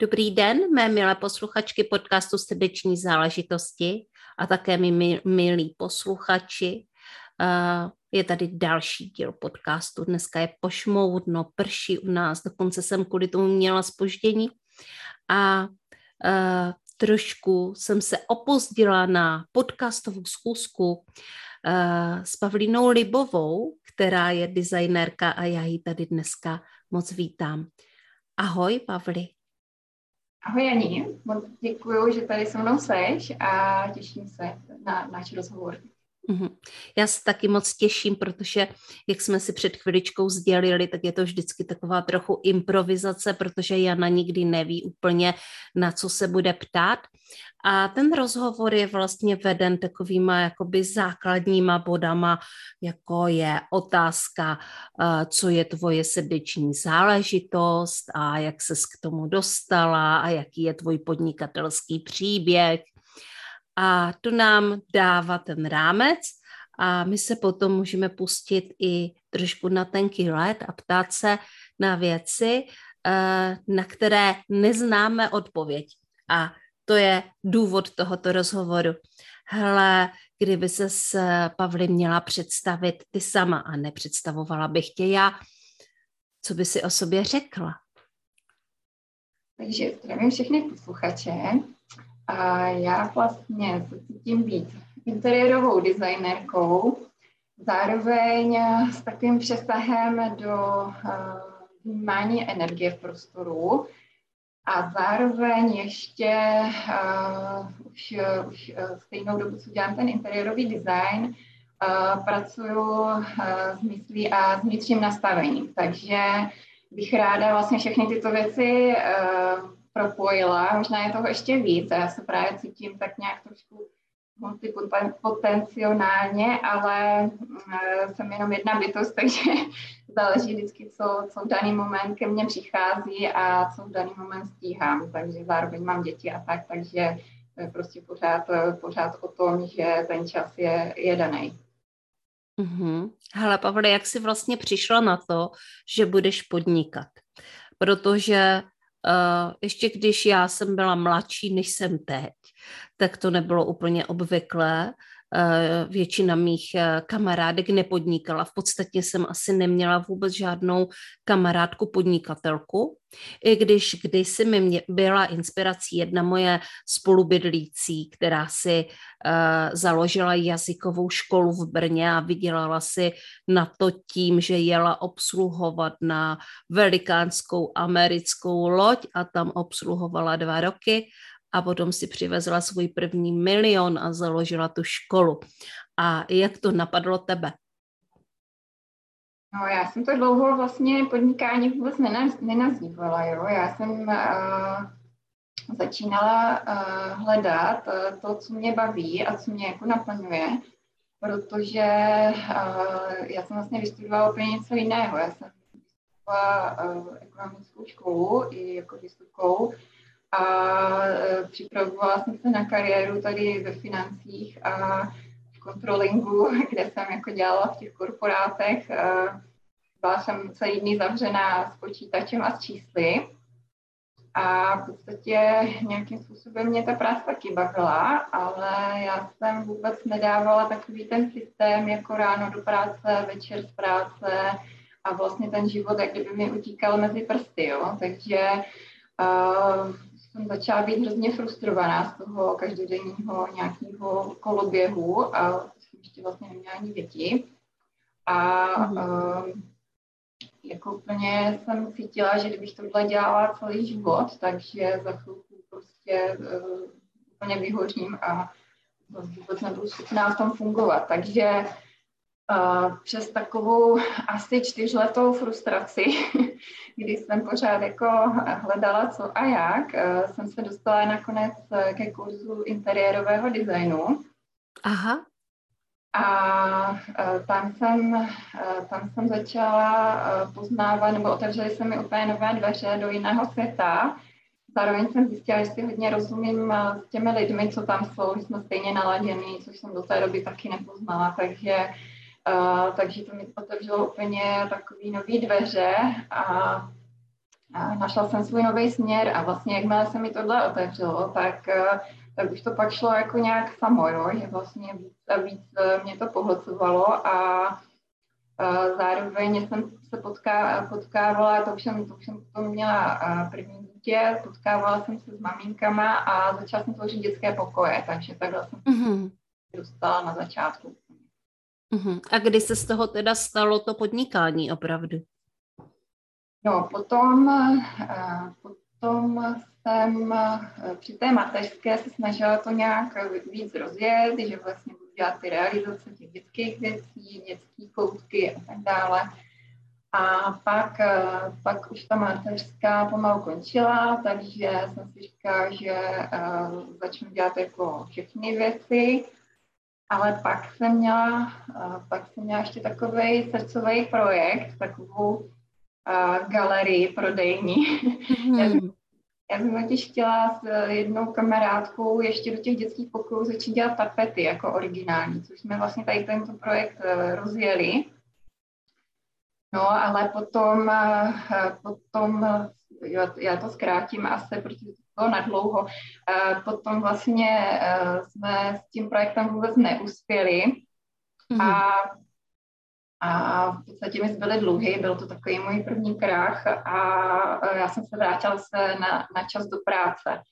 Dobrý den, mé milé posluchačky podcastu Srdeční záležitosti a také mi milí posluchači. Je tady další díl podcastu. Dneska je pošmoudno, prší u nás, dokonce jsem kvůli tomu měla spoždění. A trošku jsem se opozdila na podcastovou schůzku s Pavlínou Libovou, která je designérka a já ji tady dneska moc vítám. Ahoj, Pavli. Ahoj Janí, moc děkuji, že tady se mnou seš a těším se na náš rozhovor. Mhm. Já se taky moc těším, protože jak jsme si před chviličkou sdělili, tak je to vždycky taková trochu improvizace, protože Jana nikdy neví úplně, na co se bude ptát. A ten rozhovor je vlastně veden takovýma jakoby základníma bodama, jako je otázka, eh, co je tvoje srdeční záležitost a jak ses k tomu dostala a jaký je tvůj podnikatelský příběh a to nám dává ten rámec a my se potom můžeme pustit i trošku na tenký let a ptát se na věci, eh, na které neznáme odpověď. A to je důvod tohoto rozhovoru. Hele, kdyby se s Pavly měla představit ty sama a nepředstavovala bych tě já, co by si o sobě řekla? Takže zdravím všechny posluchače. A já vlastně se cítím být interiérovou designérkou, zároveň s takovým přesahem do eh, vnímání energie v prostoru a zároveň ještě uh, už, už stejnou dobu, co dělám ten interiérový design, uh, pracuju uh, s myslí a s vnitřním nastavením. Takže bych ráda vlastně všechny tyto věci uh, propojila, možná je toho ještě víc, já se právě cítím tak nějak trošku multipotencionálně, ale eh, jsem jenom jedna bytost, takže záleží vždycky, co, co v daný moment ke mně přichází a co v daný moment stíhám, takže zároveň mám děti a tak, takže je prostě pořád, pořád o tom, že ten čas je, je daný. Mm-hmm. Hele, Pavle, jak jsi vlastně přišla na to, že budeš podnikat? Protože Uh, ještě když já jsem byla mladší, než jsem teď, tak to nebylo úplně obvyklé. Eh, většina mých eh, kamarádek nepodnikala. V podstatě jsem asi neměla vůbec žádnou kamarádku podnikatelku, i když kdysi mi byla inspirací jedna moje spolubydlící, která si uh, založila jazykovou školu v Brně a vydělala si na to tím, že jela obsluhovat na velikánskou americkou loď a tam obsluhovala dva roky a potom si přivezla svůj první milion a založila tu školu. A jak to napadlo tebe? No, já jsem to dlouho vlastně podnikání vůbec nenazývala, jo. Já jsem uh, začínala uh, hledat uh, to, co mě baví a co mě jako naplňuje, protože uh, já jsem vlastně vystudovala úplně něco jiného. Já jsem vystudovala uh, ekonomickou školu i jako vysokou a e, připravovala jsem se na kariéru tady ve financích a v kontrolingu, kde jsem jako dělala v těch korporátech. E, byla jsem celý dny zavřená s počítačem a s čísly. A v podstatě nějakým způsobem mě ta práce taky bavila, ale já jsem vůbec nedávala takový ten systém jako ráno do práce, večer z práce a vlastně ten život, jak kdyby mi utíkal mezi prsty, jo. Takže uh, jsem začala být hrozně frustrovaná z toho každodenního nějakého koloběhu a jsem ještě vlastně neměla ani děti. A mm-hmm. um, jako úplně jsem cítila, že kdybych tohle dělala celý život, takže za chvilku prostě uh, úplně vyhořím a vůbec nebudu schopná v tom fungovat. Takže přes takovou asi čtyřletou frustraci, kdy jsem pořád jako hledala co a jak, jsem se dostala nakonec ke kurzu interiérového designu. Aha. A tam jsem, tam jsem začala poznávat, nebo otevřely se mi úplně nové dveře do jiného světa. Zároveň jsem zjistila, že si hodně rozumím s těmi lidmi, co tam jsou, že jsme stejně naladění, což jsem do té doby taky nepoznala, takže, uh, takže to mi otevřelo úplně takový nový dveře a, a našla jsem svůj nový směr a vlastně jakmile se mi tohle otevřelo, tak uh, tak už to pak šlo jako nějak samo, jo, že vlastně víc a víc e, mě to pohlcovalo a uh, zároveň jsem se potká, potkávala, to už jsem, to už jsem to měla první dítě, potkávala jsem se s maminkama a začala jsem tvořit dětské pokoje, takže takhle jsem mm-hmm. dostala na začátku. Mm-hmm. A kdy se z toho teda stalo to podnikání opravdu? No, potom, uh, potom jsem eh, při té mateřské se snažila to nějak víc rozjet, že vlastně budu dělat ty realizace těch dětských věcí, dětské koutky a tak dále. A pak, eh, pak už ta mateřská pomalu končila, takže jsem si říkala, že začnu dělat jako všechny věci. Ale pak jsem měla, uh, pak jsem měla ještě takový srdcový projekt, takovou uh, galerii prodejní. Mm. Já jsem totiž chtěla s jednou kamarádkou ještě do těch dětských pokojů začít dělat tapety jako originální, což jsme vlastně tady tento projekt eh, rozjeli. No, ale potom, eh, potom já to zkrátím asi, protože to bylo nadlouho, eh, potom vlastně jsme s tím projektem vůbec neuspěli. Mm-hmm. A a v podstatě mi zbyly dluhy, byl to takový můj první krach a já jsem se vrátila se na, na čas do práce.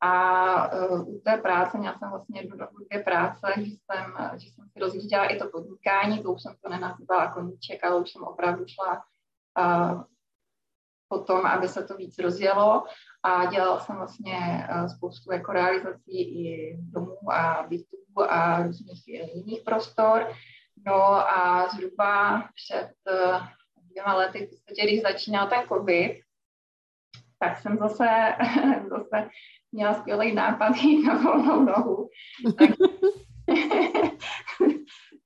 A uh, u té práce měla jsem vlastně dvě práce, že jsem, že jsem si rozjížděla i to podnikání, to už jsem to nenazývala koníček, ale už jsem opravdu šla uh, potom, aby se to víc rozjelo a dělala jsem vlastně uh, spoustu jako realizací i domů a bytů a různých jiných prostor. No a zhruba před uh, dvěma lety, v podstatě, když začínal ten covid, tak jsem zase, zase měla skvělý nápad jít na volnou nohu. Tak,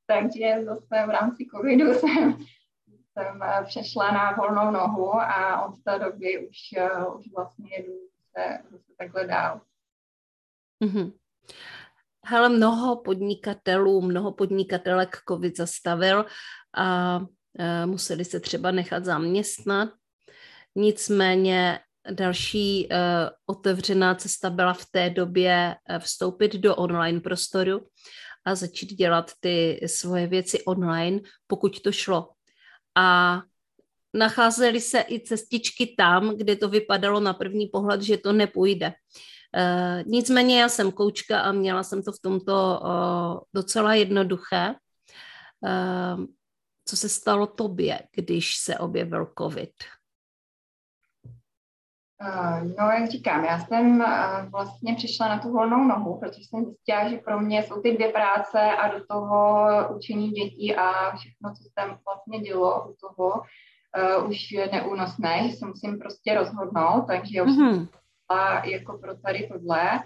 takže zase v rámci covidu jsem, jsem eh, přešla na volnou nohu a od té doby už, uh, už vlastně jedu zase, zase takhle dál. Mm-hmm. Hele, mnoho podnikatelů, mnoho podnikatelek COVID zastavil a e, museli se třeba nechat zaměstnat. Nicméně další e, otevřená cesta byla v té době vstoupit do online prostoru a začít dělat ty svoje věci online, pokud to šlo. A nacházely se i cestičky tam, kde to vypadalo na první pohled, že to nepůjde. Uh, nicméně já jsem koučka a měla jsem to v tomto uh, docela jednoduché. Uh, co se stalo tobě, když se objevil COVID? No, jak říkám, já jsem vlastně přišla na tu volnou nohu, protože jsem zjistila, že pro mě jsou ty dvě práce a do toho učení dětí a všechno, co jsem vlastně dělo u toho, uh, už je neúnosné, že se musím prostě rozhodnout, takže už mm-hmm a jako pro tady tohle.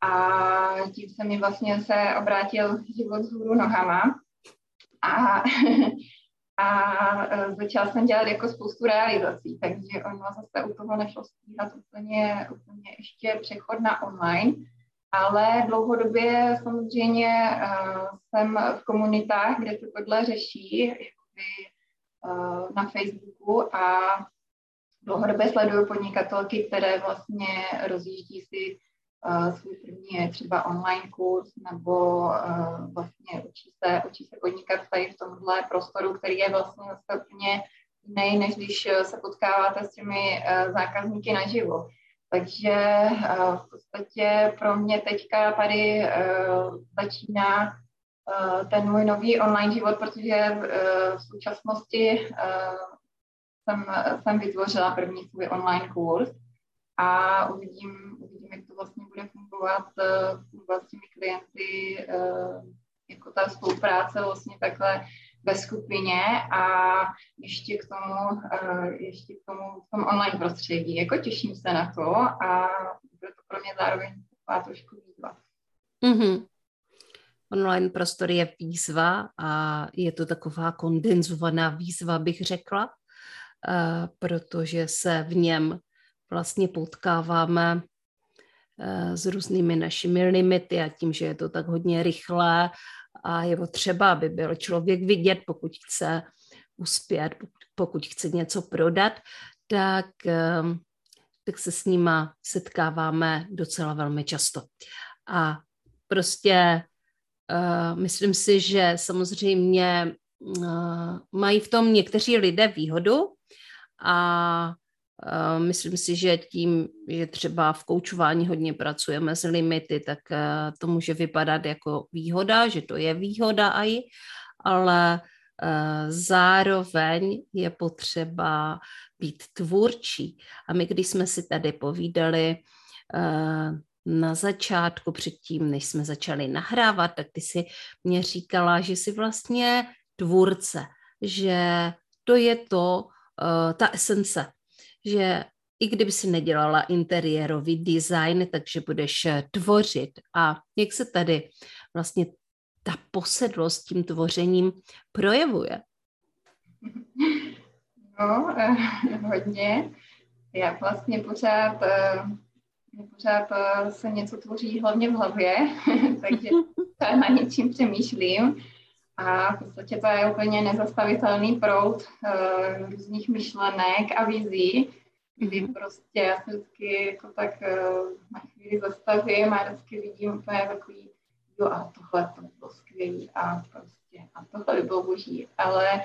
A tím se mi vlastně se obrátil život z hůru nohama. A, a začala jsem dělat jako spoustu realizací, takže ono zase u toho nešlo stíhat úplně, úplně ještě přechod na online, ale dlouhodobě samozřejmě uh, jsem v komunitách, kde se tohle řeší, jakoby, uh, na Facebooku a dlouhodobě sleduju podnikatelky, které vlastně rozjíždí si svůj první třeba online kurz nebo uh, vlastně učí se, učí se podnikat tady v tomhle prostoru, který je vlastně zase úplně jiný, než když se potkáváte s těmi zákazníky naživo. Takže v podstatě pro mě teďka tady začíná ten můj nový online život, protože v současnosti jsem, jsem vytvořila první svůj online kurz a uvidím, uvidím, jak to vlastně bude fungovat, fungovat s těmi klienty, eh, jako ta spolupráce vlastně takhle ve skupině a ještě k tomu, ještě k tomu v tom online prostředí. Jako těším se na to a bude to pro mě zároveň taková trošku výzva. Mm-hmm. Online prostor je výzva a je to taková kondenzovaná výzva, bych řekla, protože se v něm vlastně potkáváme s různými našimi limity a tím, že je to tak hodně rychlé a je potřeba, aby byl člověk vidět, pokud chce uspět, pokud chce něco prodat, tak, tak se s nima setkáváme docela velmi často. A prostě uh, myslím si, že samozřejmě uh, mají v tom někteří lidé výhodu a myslím si, že tím, že třeba v koučování hodně pracujeme s limity, tak uh, to může vypadat jako výhoda, že to je výhoda i, ale uh, zároveň je potřeba být tvůrčí. A my, když jsme si tady povídali, na začátku, předtím, než jsme začali nahrávat, tak ty si mě říkala, že jsi vlastně tvůrce, že to je to, ta esence, že i kdyby si nedělala interiérový design, takže budeš eh, tvořit. A jak se tady vlastně ta posedlost tím tvořením projevuje? No, eh, hodně. Já vlastně pořád eh, pořád eh, se něco tvoří hlavně v hlavě, takže na něčím přemýšlím. A v podstatě to je úplně nezastavitelný proud uh, různých myšlenek a vizí, kdy mhm. prostě já se vždycky jako tak uh, na chvíli zastavím a vždycky vidím úplně takový, jo a tohle to bylo skvělý a prostě a tohle by bylo boží. Ale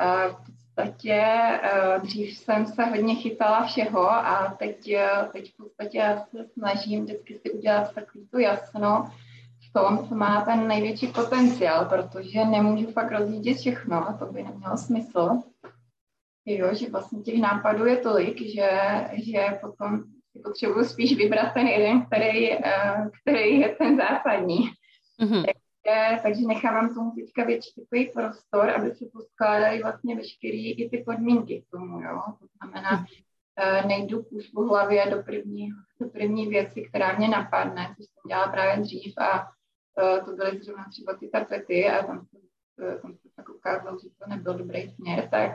uh, podstatě uh, dřív jsem se hodně chytala všeho a teď, uh, teď v podstatě já se snažím vždycky si udělat takový to jasno v tom, co má ten největší potenciál, protože nemůžu fakt rozvíjet všechno a to by nemělo smysl. Jo, že vlastně těch nápadů je tolik, že, že potom si potřebuji spíš vybrat ten jeden, který, uh, který je ten zásadní. Mm-hmm takže nechávám tomu teďka větší takový prostor, aby se poskládaly vlastně veškerý i ty podmínky k tomu, jo. To znamená, hm. eh, nejdu už po hlavě do první, do první věci, která mě napadne, což jsem dělala právě dřív a eh, to byly zrovna třeba ty tapety a tam, eh, tam se tak ukázalo, že to nebyl dobrý směr, tak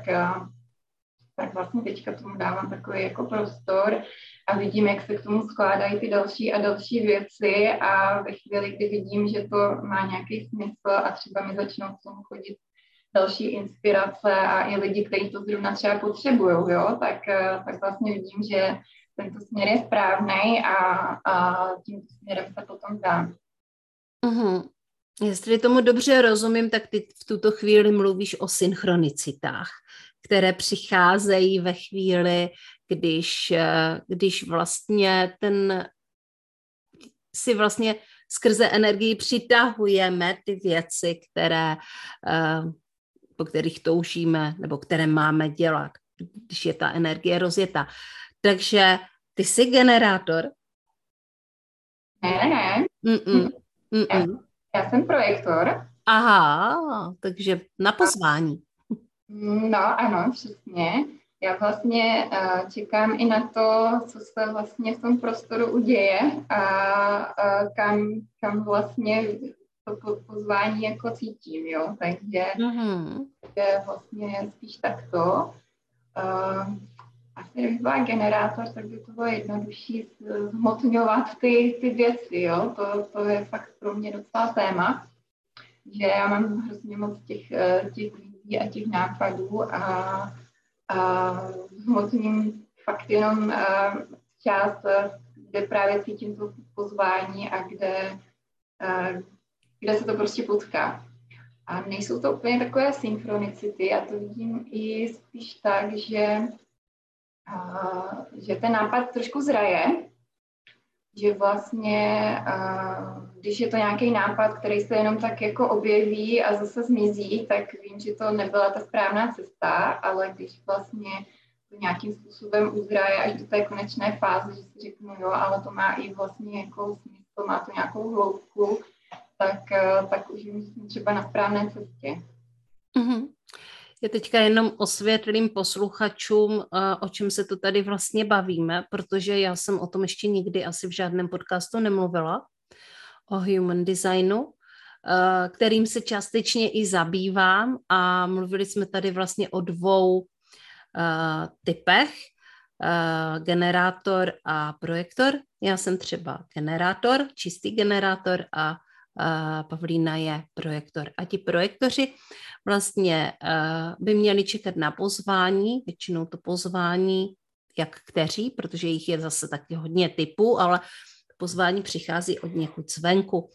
tak vlastně teďka tomu dávám takový jako prostor a vidím, jak se k tomu skládají ty další a další věci a ve chvíli, kdy vidím, že to má nějaký smysl a třeba mi začnou k tomu chodit další inspirace a i lidi, kteří to zrovna třeba potřebují, jo, tak, tak vlastně vidím, že tento směr je správný a, a tímto směrem se potom dám. Mm-hmm. Jestli tomu dobře rozumím, tak ty v tuto chvíli mluvíš o synchronicitách které přicházejí ve chvíli, když, eh, když vlastně ten si vlastně skrze energii přitahujeme ty věci, které, eh, po kterých toužíme nebo které máme dělat, když je ta energie rozjeta. Takže ty jsi generátor? Ne, ne. Mm-mm. Já, já jsem projektor. Aha, takže na pozvání. No ano, přesně. Já vlastně uh, čekám i na to, co se vlastně v tom prostoru uděje a uh, kam, kam vlastně to pozvání jako cítím, jo. Takže mm-hmm. je vlastně spíš takto. Uh, kdybych byla generátor, tak by to bylo jednodušší zhmotňovat ty, ty věci, jo. To, to je fakt pro mě docela téma, že já mám hrozně moc těch, těch lidí a těch nápadů a, a hmotním fakt jenom a, část, kde právě cítím to pozvání a kde, a, kde se to prostě potká. A nejsou to úplně takové synchronicity, já to vidím i spíš tak, že, že ten nápad trošku zraje, že vlastně, když je to nějaký nápad, který se jenom tak jako objeví a zase zmizí, tak vím, že to nebyla ta správná cesta, ale když vlastně to nějakým způsobem uzraje až do té konečné fáze, že si řeknu, jo, ale to má i vlastně jako smysl, má to nějakou hloubku, tak, tak už jsem třeba na správné cestě. Mm-hmm. Já teďka jenom osvětlím posluchačům, o čem se to tady vlastně bavíme, protože já jsem o tom ještě nikdy asi v žádném podcastu nemluvila, o human designu, kterým se částečně i zabývám a mluvili jsme tady vlastně o dvou typech, generátor a projektor. Já jsem třeba generátor, čistý generátor a Pavlína je projektor. A ti projektoři vlastně by měli čekat na pozvání, většinou to pozvání, jak kteří, protože jich je zase taky hodně typů, ale pozvání přichází od někud zvenku.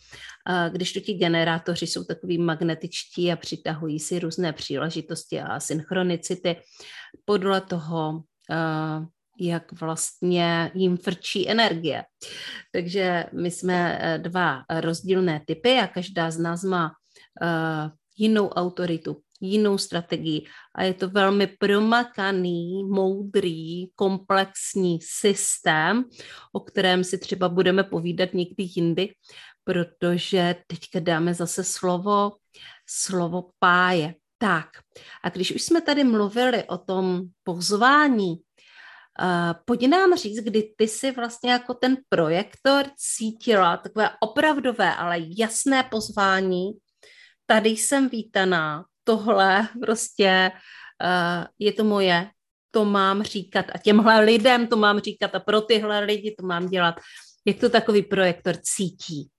Když to ti generátoři jsou takový magnetičtí a přitahují si různé příležitosti a synchronicity podle toho, jak vlastně jim frčí energie. Takže my jsme eh, dva rozdílné typy a každá z nás má uh, jinou autoritu, jinou strategii a je to velmi promakaný, moudrý, komplexní systém, o kterém si třeba budeme povídat někdy jindy, protože teďka dáme zase slovo, slovo páje. Tak, a když už jsme tady mluvili o tom pozvání, pojď nám říct, kdy ty si vlastně jako ten projektor cítila takové opravdové, ale jasné pozvání. Tady jsem vítaná, tohle prostě uh, je to moje, to mám říkat a těmhle lidem to mám říkat a pro tyhle lidi to mám dělat. Jak to takový projektor cítí?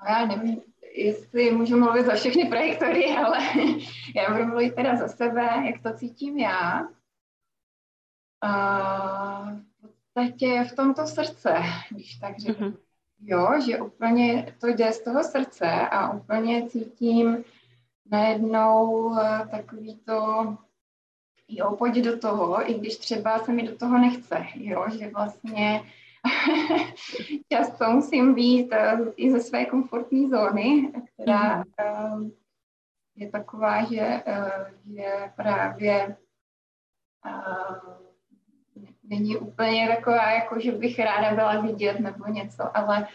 No já nevím, jestli můžu mluvit za všechny projektory, ale já budu mluvit teda za sebe, jak to cítím já. A v podstatě v tomto srdce, když tak řeknu. Mm-hmm. Jo, že úplně to jde z toho srdce a úplně cítím najednou eh, takový to, jo, pojď do toho, i když třeba se mi do toho nechce, jo, že vlastně často musím být uh, i ze své komfortní zóny, která uh, je taková, že, uh, že právě není úplně taková, jako že bych ráda byla vidět nebo něco, ale,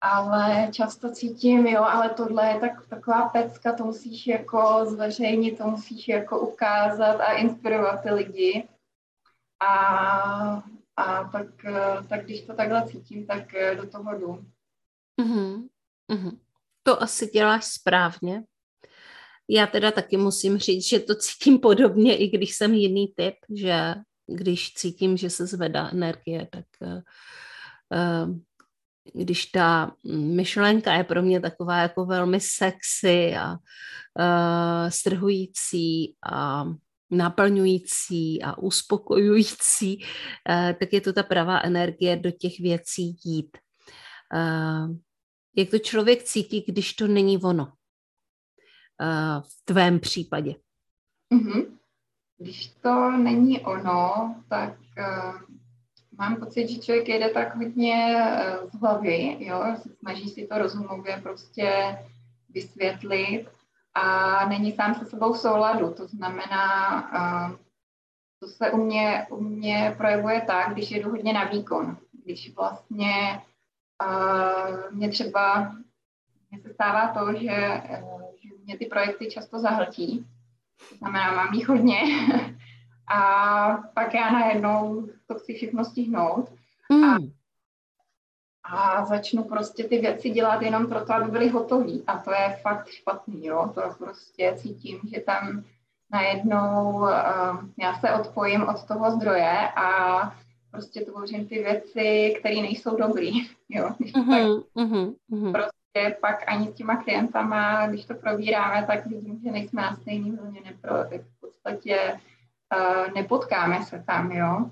ale často cítím, jo, ale tohle je tak, taková pecka, to musíš jako zveřejnit, to musíš jako ukázat a inspirovat ty lidi. A a tak, eh, tak když to takhle cítím, tak eh, do toho jdu. Mm-hmm. Mm-hmm. To asi děláš správně. Já teda taky musím říct, že to cítím podobně, i když jsem jiný typ, že když cítím, že se zvedá energie, tak uh, když ta myšlenka je pro mě taková jako velmi sexy a strhující a naplňující a uspokojující, eh, tak je to ta pravá energie do těch věcí jít. Eh, jak to člověk cítí, když to není ono? Eh, v tvém případě. Mm-hmm. Když to není ono, tak mám pocit, že člověk jede tak hodně z hlavy, jo, snaží si to rozumově prostě vysvětlit a není sám se sebou v souladu. To znamená, uh, to se u mě, u mě projevuje tak, když jedu hodně na výkon. Když vlastně uh, mě třeba mě se stává to, že, uh, že mě ty projekty často zahltí. To znamená, mám jich hodně. a pak já najednou to chci všechno stihnout. Mm. A a začnu prostě ty věci dělat jenom proto, aby byly hotový. A to je fakt špatný, jo. To prostě cítím, že tam najednou uh, já se odpojím od toho zdroje a prostě tvořím ty věci, které nejsou dobrý, jo. Uh-huh, tak, uh-huh, Prostě pak ani s těma klientama, když to probíráme, tak vidím, že nejsme na stejný vlně, nepro, v podstatě uh, nepotkáme se tam, jo.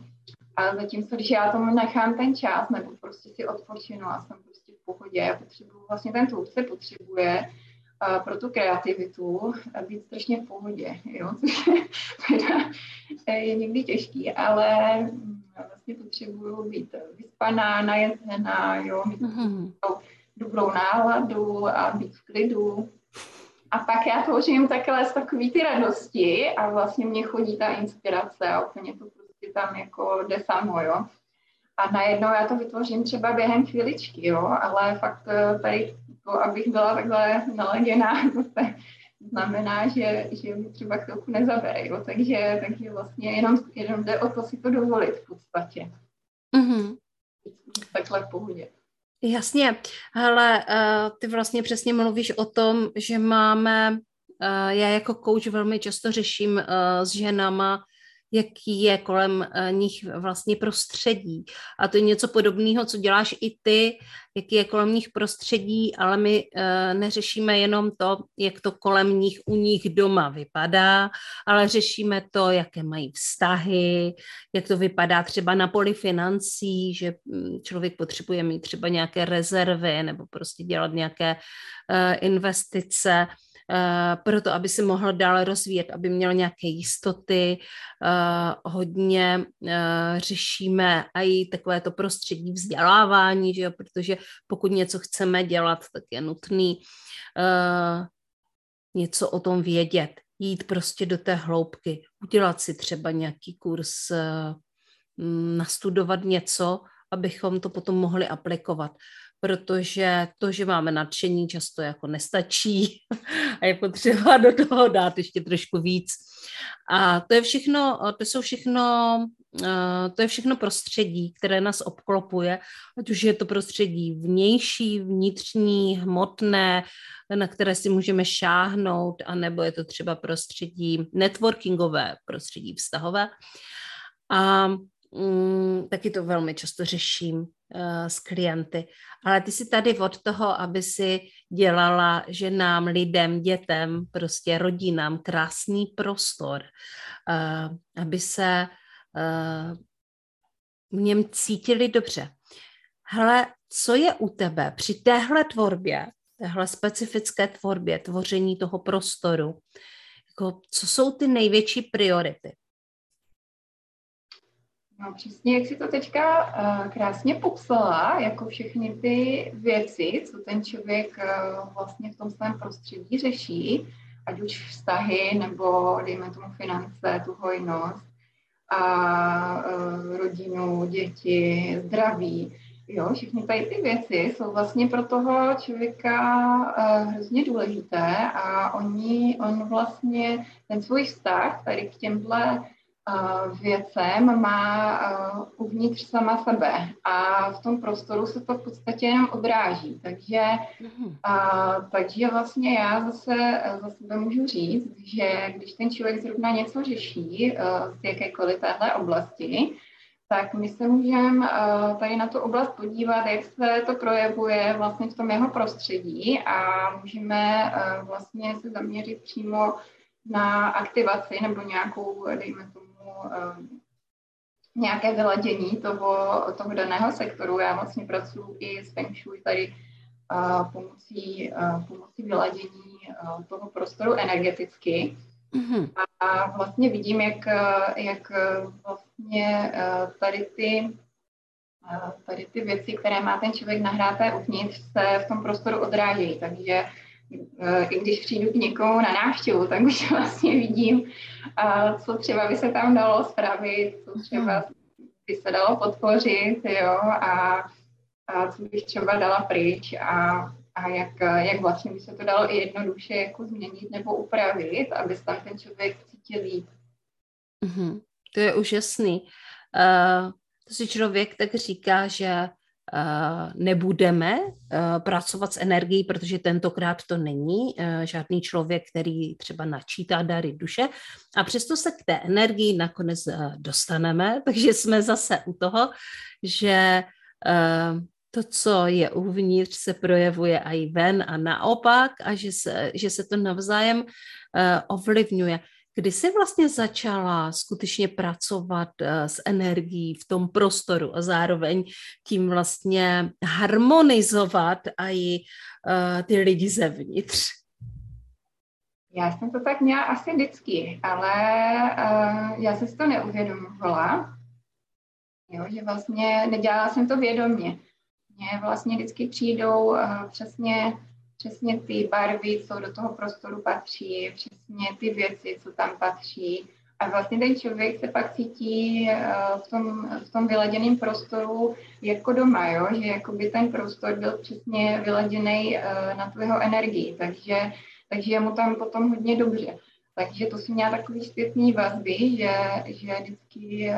A zatímco, když já tomu nechám ten čas, nebo prostě si odpočinu a jsem prostě v pohodě, já potřebuji, vlastně ten tvůrce potřebuje uh, pro tu kreativitu být strašně v pohodě, jo, což je někdy těžký, ale mm, vlastně potřebuju být vyspaná, najezená, jo, mít mm-hmm. dobrou náladu a být v klidu. A pak já tvořím takhle z takový ty radosti a vlastně mě chodí ta inspirace a úplně to tam jako jde samo, jo. A najednou já to vytvořím třeba během chviličky, jo, ale fakt eh, tady to, abych byla takhle naladěná, zase znamená, že, že mi třeba chvilku nezabere, jo? Takže, takže vlastně jenom, jenom jde o to si to dovolit v podstatě. Mm-hmm. Takhle v pohodě. Jasně, ale uh, ty vlastně přesně mluvíš o tom, že máme, uh, já jako coach velmi často řeším uh, s ženama, jaký je kolem uh, nich vlastně prostředí. A to je něco podobného, co děláš i ty, jaký je kolem nich prostředí, ale my uh, neřešíme jenom to, jak to kolem nich u nich doma vypadá, ale řešíme to, jaké mají vztahy, jak to vypadá třeba na poli financí, že mm, člověk potřebuje mít třeba nějaké rezervy nebo prostě dělat nějaké uh, investice Eh, proto, aby se mohl dál rozvíjet, aby měl nějaké jistoty. Eh, hodně eh, řešíme i takové to prostředí vzdělávání, že jo? protože pokud něco chceme dělat, tak je nutný něco o tom vědět, jít prostě do té hloubky, udělat si třeba nějaký kurz, nastudovat něco, abychom to potom mohli aplikovat protože to, že máme nadšení, často jako nestačí a je potřeba do toho dát ještě trošku víc. A to je všechno, to jsou všechno, eh, to je všechno prostředí, které nás obklopuje, ať už je to prostředí vnější, vnitřní, hmotné, na které si můžeme šáhnout, anebo je to třeba prostředí networkingové, prostředí vztahové. A mm, taky to velmi často řeším uh, s klienty. Ale ty jsi tady od toho, aby si dělala ženám, lidem, dětem, prostě rodinám krásný prostor, uh, aby se uh, v něm cítili dobře. Hele, co je u tebe při téhle tvorbě, téhle specifické tvorbě, tvoření toho prostoru, jako, co jsou ty největší priority? No přesně, jak si to teďka uh, krásně popsala, jako všechny ty věci, co ten člověk uh, vlastně v tom svém prostředí řeší, ať už vztahy nebo dejme tomu finance, tu hojnost a uh, rodinu, děti, zdraví. Jo, všechny tady ty věci jsou vlastně pro toho člověka uh, hrozně důležité a oni, on vlastně ten svůj vztah tady k těmhle věcem má uvnitř sama sebe a v tom prostoru se to v podstatě jenom odráží. Takže, mhm. a, takže vlastně já zase za sebe můžu říct, že když ten člověk zrovna něco řeší z jakékoliv téhle oblasti, tak my se můžeme tady na tu oblast podívat, jak se to projevuje vlastně v tom jeho prostředí a můžeme vlastně se zaměřit přímo na aktivaci nebo nějakou, dejme tomu, nějaké vyladění toho, toho daného sektoru. Já vlastně pracuji i s Feng Shui tady uh, pomocí, uh, pomocí vyladění uh, toho prostoru energeticky. Mm-hmm. A vlastně vidím, jak, jak vlastně tady ty, tady ty věci, které má ten člověk nahráté uvnitř, se v tom prostoru odrážejí. Takže i když přijdu k někomu na návštěvu, tak už vlastně vidím, co třeba by se tam dalo spravit, co třeba mhm. by se dalo podpořit, jo, a, a co bych třeba dala pryč a, a jak, jak vlastně by se to dalo i jednoduše jako změnit nebo upravit, aby se tam ten člověk cítil líp. Mm-hmm. To je úžasný. Uh, to si člověk tak říká, že Eh, nebudeme eh, pracovat s energií, protože tentokrát to není eh, žádný člověk, který třeba načítá dary duše a přesto se k té energii nakonec dostaneme, takže jsme zase u toho, že to, co je uvnitř, se projevuje i ven a naopak a že se, že se to navzájem ovlivňuje. Kdy jsi vlastně začala skutečně pracovat eh, s energií v tom prostoru a zároveň tím vlastně harmonizovat i uh, ty lidi zevnitř? Já jsem to tak měla asi vždycky, ale uh, já jsem si to neuvědomovala, jo, že vlastně nedělala jsem to vědomě. Mně vlastně vždycky přijdou uh, přesně přesně ty barvy, co do toho prostoru patří, přesně ty věci, co tam patří a vlastně ten člověk se pak cítí v tom, v tom vyladěném prostoru jako doma, jo? že jakoby ten prostor byl přesně vyladěný na tu jeho energii, takže, takže je mu tam potom hodně dobře. Takže to jsou měla takový zpětný vazby, že, že vždycky,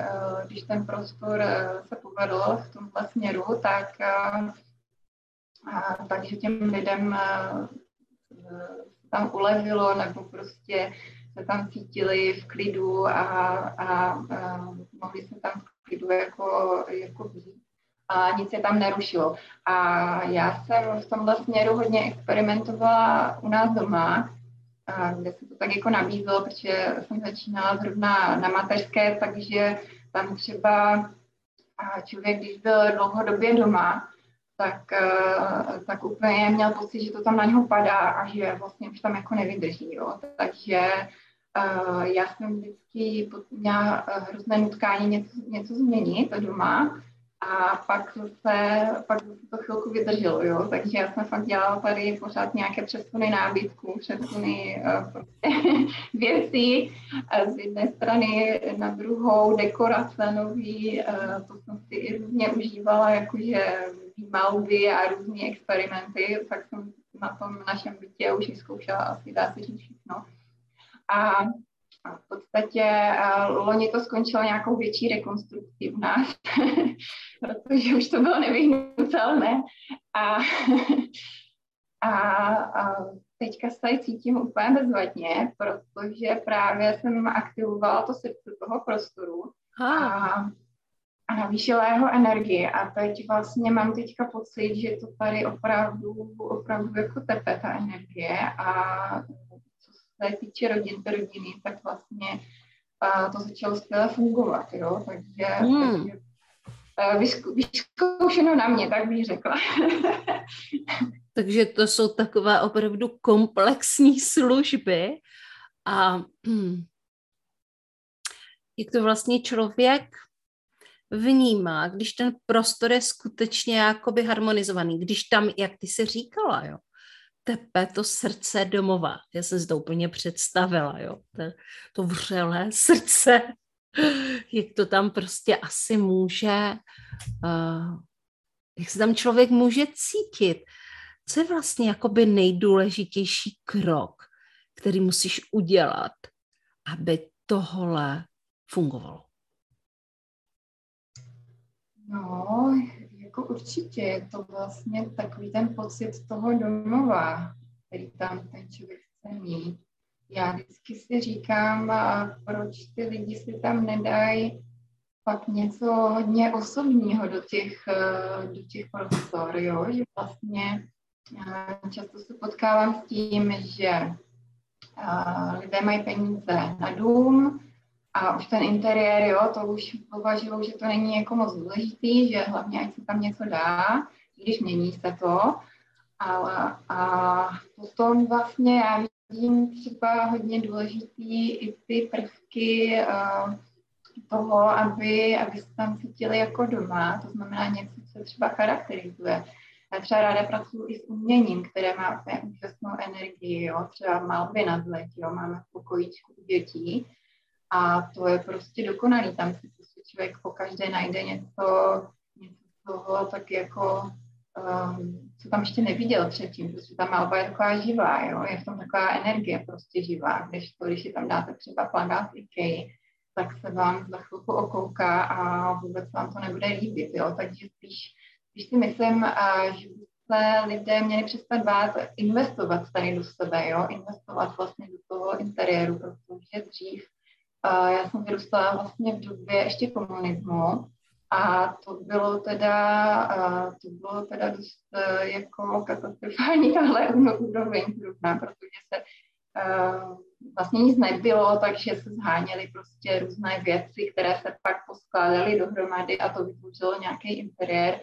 když ten prostor se povedl v tomhle směru, tak a, takže těm lidem tam ulevilo nebo prostě se tam cítili v klidu a, a, a mohli se tam v klidu jako, jako být a nic se tam nerušilo. A já jsem v tomhle směru hodně experimentovala u nás doma, kde se to tak jako nabízelo, protože jsem začínala zrovna na mateřské, takže tam třeba člověk, když byl dlouhodobě doma, tak, eh, tak úplně měl pocit, že to tam na něho padá a že vlastně už tam jako nevydrží. Jo. Takže uh, já jsem vždycky měla eh, hrozné nutkání něco, něco změnit doma a pak se, pak to chvilku vydrželo, jo. Takže já jsem fakt dělala tady pořád nějaké přesuny nábytku, přesuny uh, prostě věcí z jedné strany na druhou, dekorace nový, uh, to jsem si i různě užívala, jakože malby a různé experimenty, tak jsem na tom našem bytě už vyzkoušela asi dá se říct všechno. A a v podstatě loni to skončilo nějakou větší rekonstrukcí u nás, protože už to bylo nevyhnutelné. A, a, a teďka se tady cítím úplně bezvadně, protože právě jsem aktivovala to srdce toho prostoru. A a navýšila jeho energii a teď vlastně mám teďka pocit, že to tady opravdu, opravdu jako tepe ta energie a týče rodin, rodiny, tak vlastně a to začalo skvěle fungovat, jo, takže, hmm. takže vyzkoušeno na mě, tak bych řekla. takže to jsou takové opravdu komplexní služby a hm, jak to vlastně člověk vnímá, když ten prostor je skutečně jakoby harmonizovaný, když tam, jak ty se říkala, jo, tepe to srdce domova. Já jsem si to úplně představila, jo, to, to vřelé srdce, jak to tam prostě asi může, uh, jak se tam člověk může cítit. Co je vlastně jakoby nejdůležitější krok, který musíš udělat, aby tohle fungovalo? No, jako určitě je to vlastně takový ten pocit toho domova, který tam ten člověk chce mít. Já vždycky si říkám, a proč ty lidi si tam nedají pak něco hodně osobního do těch, do těch prostor, jo? že vlastně často se potkávám s tím, že lidé mají peníze na dům, a už ten interiér, jo, to už považuji, že to není jako moc důležitý, že hlavně ať se tam něco dá, když mění se to. Ale, a potom vlastně já vidím třeba hodně důležitý i ty prvky uh, toho, aby, aby se tam cítili jako doma, to znamená něco, co třeba charakterizuje. Já třeba ráda pracuji i s uměním, které má úžasnou energii, jo, třeba malby na zleť, jo, máme v pokojíčku dětí, a to je prostě dokonalý. Tam si prostě člověk po každé najde něco, něco toho tak jako, um, co tam ještě neviděl předtím, protože ta malba je taková živá, jo? je v tom taková energie prostě živá, když to, když si tam dáte třeba plagát IKEA, tak se vám za chvilku okouká a vůbec vám to nebude líbit, jo? takže spíš, spíš si myslím, že by se lidé měli přestat bát investovat tady do sebe, jo? investovat vlastně do toho interiéru, protože dřív já jsem vyrůstala vlastně v době ještě komunismu a to bylo teda, to bylo teda dost e, jako katastrofální tahle úroveň zrovna, protože se vlastně nic nebylo, takže se zháněly prostě různé věci, které se pak poskládaly dohromady a to vytvořilo nějaký interiér,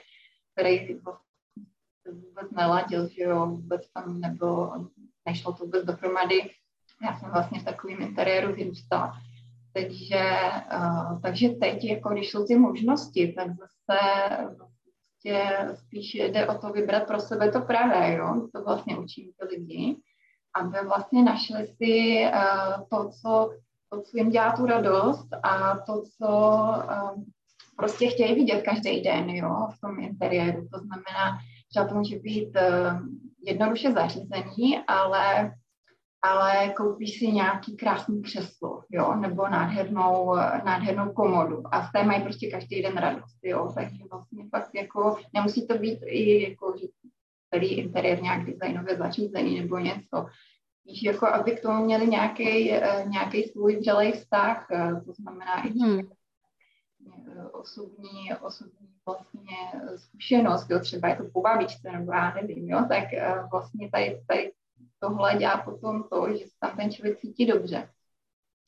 který vlastně vůbec neladil, že jo, vůbec tam nebylo, nešlo to vůbec dohromady. Já jsem vlastně v takovém interiéru vyrůstala. Takže, uh, takže teď, jako když jsou ty možnosti, tak zase vlastně spíš jde o to vybrat pro sebe to pravé, jo? To vlastně učím ty lidi, aby vlastně našli si uh, to, co to, co jim dělá tu radost a to, co um, prostě chtějí vidět každý den jo, v tom interiéru. To znamená, třeba to může být jednoduše zařízení, ale ale koupíš si nějaký krásný křeslo, jo, nebo nádhernou, nádhernou komodu. A z té mají prostě každý den radost, jo, takže vlastně fakt jako nemusí to být i jako, že celý interiér nějak designově zařízený nebo něco, Víš, jako aby k tomu měli nějaký, eh, nějaký svůj vřelej vztah, eh, to znamená i hmm. osobní, osobní vlastně zkušenost, jo, třeba je to po babičce, nebo já nevím, jo, tak eh, vlastně tady, tady tohle dělá potom to, že se tam ten člověk cítí dobře.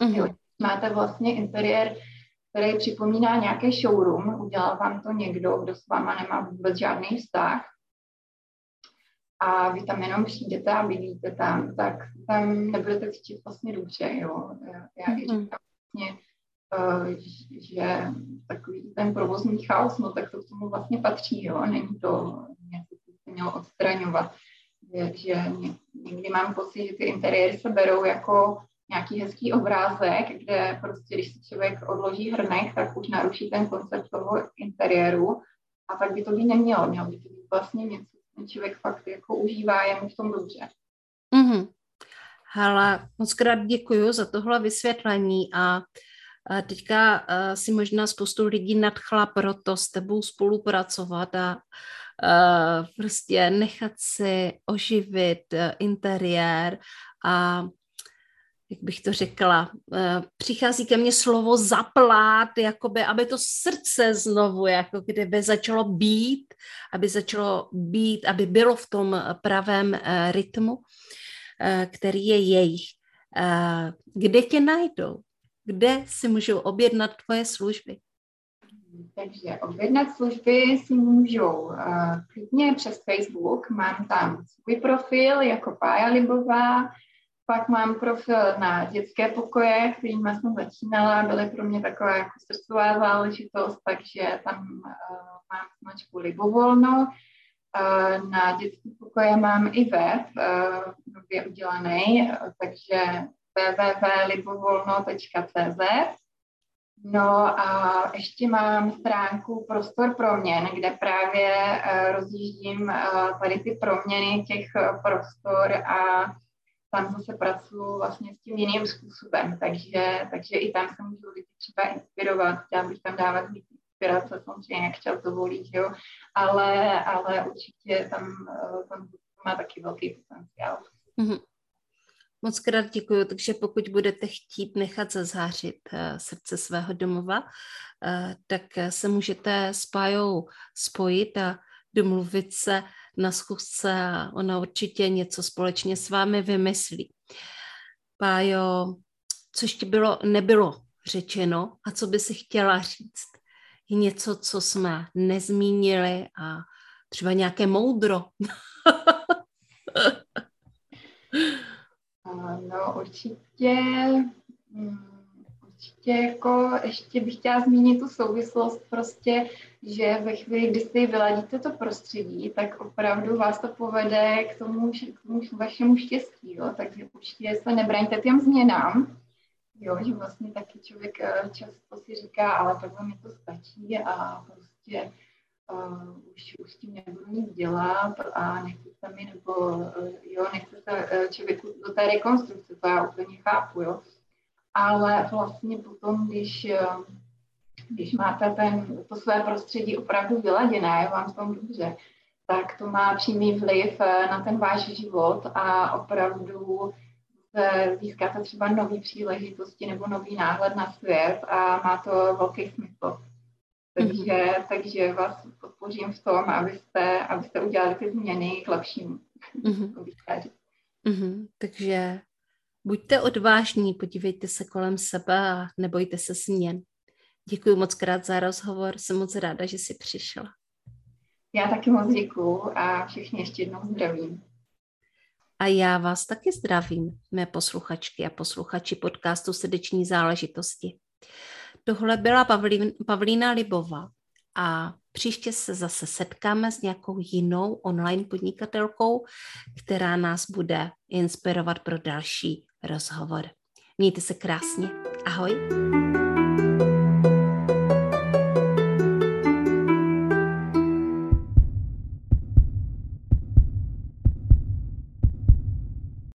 Mm-hmm. Jo, máte vlastně interiér, který připomíná nějaký showroom, udělal vám to někdo, kdo s váma nemá vůbec žádný vztah, a vy tam jenom přijdete a bydlíte tam, tak tam nebudete cítit vlastně dobře, jo. Já mm-hmm. říkám vlastně, uh, že takový ten provozní chaos, no tak to k tomu vlastně patří, jo. Není to něco, co se mělo odstraňovat. Je, že někdy mám pocit, že ty interiéry se berou jako nějaký hezký obrázek, kde prostě, když si člověk odloží hrnek, tak už naruší ten koncept toho interiéru a tak by to být nemělo. Mělo by to být vlastně něco, ten člověk fakt jako užívá, je mu v tom dobře. Mm-hmm. Hala, moc krát děkuji za tohle vysvětlení a teďka si možná spoustu lidí nadchla proto s tebou spolupracovat a prostě nechat si oživit uh, interiér a jak bych to řekla, uh, přichází ke mně slovo zaplát, jakoby, aby to srdce znovu, jako kdyby začalo být, aby začalo být, aby bylo v tom pravém uh, rytmu, uh, který je jejich. Kde tě najdou? Kde si můžou objednat tvoje služby? Takže objednat služby si můžou klidně přes Facebook. Mám tam svůj profil jako Pája Libová, pak mám profil na dětské pokoje, kterým jsem začínala, byly pro mě taková jako srdcová záležitost, takže tam uh, mám značku Libovolno. Uh, na dětské pokoje mám i web, uh, nově udělaný, takže www.libovolno.cz No a ještě mám stránku Prostor proměn, kde právě rozjíždím tady ty proměny těch prostor a tam zase pracuji vlastně s tím jiným způsobem, takže, takže i tam se můžu lidi třeba inspirovat, chtěla bych tam dávat víc inspirace, samozřejmě jak čas dovolí, jo, ale, ale určitě tam, tam má taky velký potenciál. Mm-hmm. Moc krát děkuji, takže pokud budete chtít nechat zazářit uh, srdce svého domova, uh, tak se můžete s Pájou spojit a domluvit se na schůzce a ona určitě něco společně s vámi vymyslí. Pájo, co ještě bylo, nebylo řečeno a co by si chtěla říct? Je něco, co jsme nezmínili a třeba nějaké moudro. No určitě, mm, určitě jako ještě bych chtěla zmínit tu souvislost prostě, že ve chvíli, kdy si vyladíte to prostředí, tak opravdu vás to povede k tomu, k tomu vašemu štěstí, jo? takže určitě se nebraňte těm změnám, jo, že vlastně taky člověk eh, často si říká, ale takhle mi to stačí a prostě uh, už, už tím nebudu nic dělat a nechci se mi, nebo uh, jo, nechce se uh, člověku do té rekonstrukce, to já úplně chápu, jo. Ale vlastně potom, když, uh, když máte ten, to své prostředí opravdu vyladěné, je vám v tom dobře, tak to má přímý vliv na ten váš život a opravdu získáte třeba nové příležitosti nebo nový náhled na svět a má to velký smysl. Takže, mm-hmm. takže vás podpořím v tom, abyste, abyste udělali ty změny k lepšímu. Mm-hmm. mm-hmm. Takže buďte odvážní, podívejte se kolem sebe a nebojte se změn. Děkuji moc krát za rozhovor, jsem moc ráda, že jsi přišla. Já taky moc děkuji a všichni ještě jednou zdravím. A já vás taky zdravím, mé posluchačky a posluchači podcastu Srdeční záležitosti. Tohle byla Pavlín, Pavlína Libova a příště se zase setkáme s nějakou jinou online podnikatelkou, která nás bude inspirovat pro další rozhovor. Mějte se krásně. Ahoj.